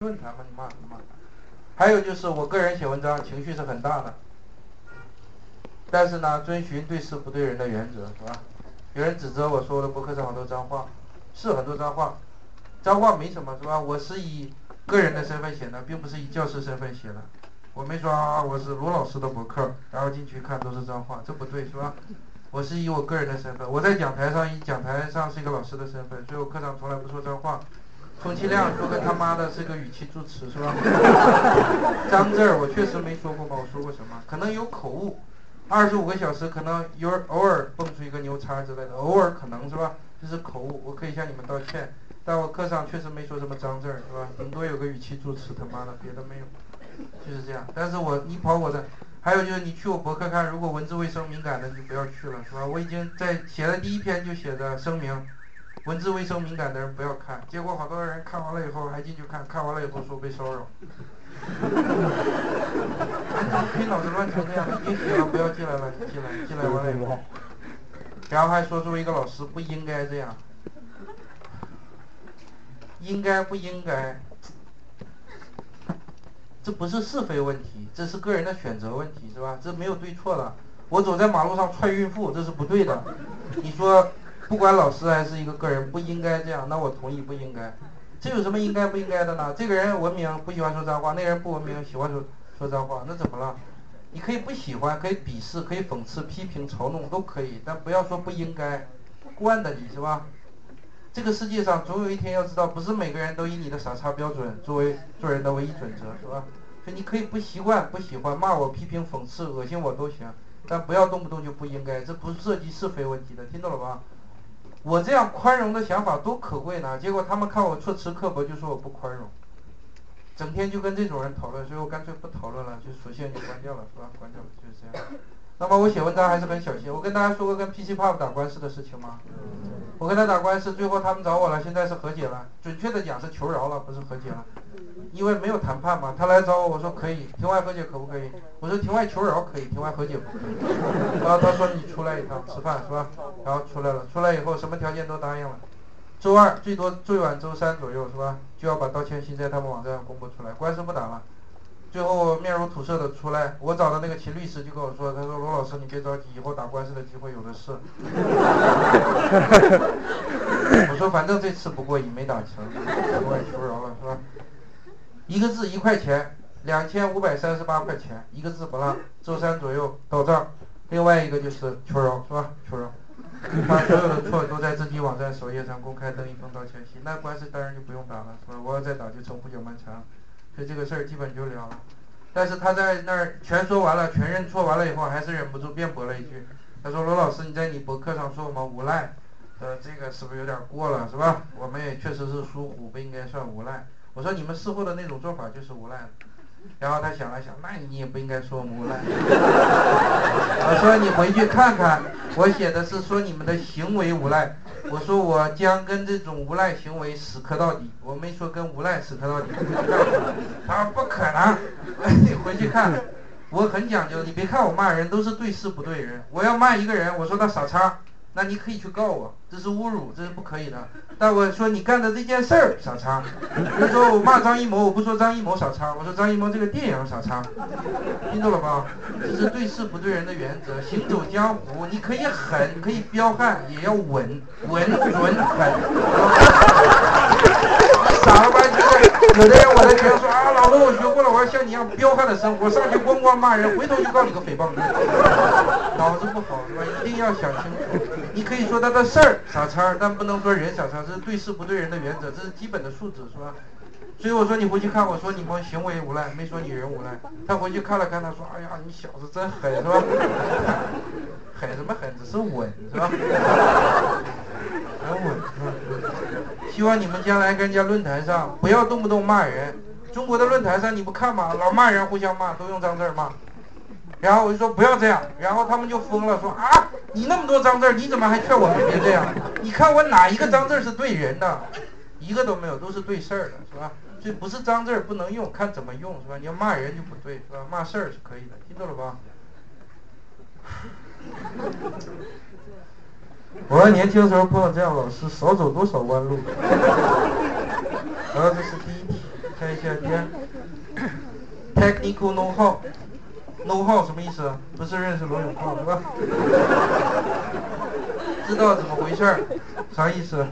论坛嘛，你骂什么骂？还有就是我个人写文章情绪是很大的，但是呢，遵循对事不对人的原则，是吧？有人指责我说的博客上好多脏话，是很多脏话，脏话没什么，是吧？我是以个人的身份写的，并不是以教师身份写的。我没说啊，我是罗老师的博客，然后进去看都是脏话，这不对，是吧？我是以我个人的身份，我在讲台上以讲台上是一个老师的身份，所以我课上从来不说脏话。充其量说个他妈的是个语气助词是吧？脏字儿我确实没说过吧？我说过什么？可能有口误。二十五个小时可能有偶尔蹦出一个牛叉之类的，偶尔可能是吧？这是口误，我可以向你们道歉。但我课上确实没说什么脏字儿是吧？顶多有个语气助词他妈的，别的没有，就是这样。但是我你跑我的，还有就是你去我博客看，如果文字卫生敏感的你就不要去了是吧？我已经在写的第一篇就写的声明。文字卫生敏感的人不要看，结果好多人看完了以后还进去看，看完了以后说被骚扰。你脑子乱成这样，已经写了不要进来了，进来进来完了以后，然后还说作为一个老师不应该这样，应该不应该？这不是是非问题，这是个人的选择问题，是吧？这没有对错的。我走在马路上踹孕妇，这是不对的。你说？不管老师还是一个个人，不应该这样。那我同意不应该。这有什么应该不应该的呢？这个人文明，不喜欢说脏话；那个人不文明，喜欢说说脏话。那怎么了？你可以不喜欢，可以鄙视，可以讽刺、批评、嘲弄，都可以。但不要说不应该，惯的你是吧？这个世界上总有一天要知道，不是每个人都以你的傻叉标准作为做人的唯一准则，是吧？所以你可以不习惯、不喜欢骂我、批评、讽刺、恶心我都行，但不要动不动就不应该。这不是涉及是非问题的，听懂了吧？我这样宽容的想法多可贵呢，结果他们看我措辞刻薄，就说我不宽容，整天就跟这种人讨论，所以我干脆不讨论了，就索性就关掉了，是吧？关掉了就是这样。那么我写文章还是很小心。我跟大家说过跟 PC Pop 打官司的事情吗？我跟他打官司，最后他们找我了，现在是和解了。准确的讲是求饶了，不是和解了。因为没有谈判嘛，他来找我，我说可以，庭外和解可不可以？我说庭外求饶可以，庭外和解不可以。然后他说你出来一趟吃饭是吧？然后出来了，出来以后什么条件都答应了。周二最多最晚周三左右是吧？就要把道歉信在他们网站上公布出来，官司不打了。最后面如土色的出来，我找的那个秦律师就跟我说，他说罗老师你别着急，以后打官司的机会有的是。我说反正这次不过瘾，没打成，我也求饶了是吧？一个字一块钱，两千五百三十八块钱，一个字不落，周三左右到账。另外一个就是求饶是吧？求饶，把所有的错都在自己网站首页上公开登一封道歉信，那官司当然就不用打了是吧？我要再打就成不久漫长。所以这个事儿基本就了了，但是他在那儿全说完了，全认错完了以后，还是忍不住辩驳了一句。他说：“罗老师，你在你博客上说我们无赖，呃，这个是不是有点过了，是吧？我们也确实是疏忽，不应该算无赖。”我说：“你们事后的那种做法就是无赖。”然后他想了想，那你也不应该说我们无赖。我说：“你回去看看，我写的是说你们的行为无赖。”我说我将跟这种无赖行为死磕到底，我没说跟无赖死磕到底。他说不可能，你回去看，我很讲究。你别看我骂人都是对事不对人，我要骂一个人，我说他傻叉，那你可以去告我，这是侮辱，这是不可以的。但我说你干的这件事儿傻叉，比如说我骂张艺谋，我不说张艺谋傻叉，我说张艺谋这个电影傻叉，听懂了吧？这是对事不对人的原则。行走江湖，你可以狠，可以彪悍，也要稳，稳准狠。傻了吧唧！有的人我在学说啊，老罗我学会了，我要像你一样彪悍的生活，上去咣咣骂人，回头就告你个诽谤罪。脑子不好是吧？一定要想清楚。你可以说他的事儿傻叉，但不能说人傻叉，这是对事不对人的原则，这是基本的素质是吧？所以我说你回去看，我说你们行为无赖，没说你人无赖。他回去看了看，他说：“哎呀，你小子真狠是吧？狠什么狠？只是稳是吧？很稳是吧？希望你们将来跟人家论坛上不要动不动骂人。中国的论坛上你不看吗？老骂人，互相骂，都用脏字骂。然后我就说不要这样，然后他们就疯了，说啊，你那么多脏字，你怎么还劝我们别这样？你看我哪一个脏字是对人的？一个都没有，都是对事儿的，是吧？所以不是脏字不能用，看怎么用，是吧？你要骂人就不对，是吧？骂事儿是可以的，听懂了吧？我要年轻时候碰到这样老师，少走多少弯路。然后这是第一题。看一下第二，technical know how，know how 什么意思？不是认识罗永浩是吧？知道怎么回事儿？啥意思？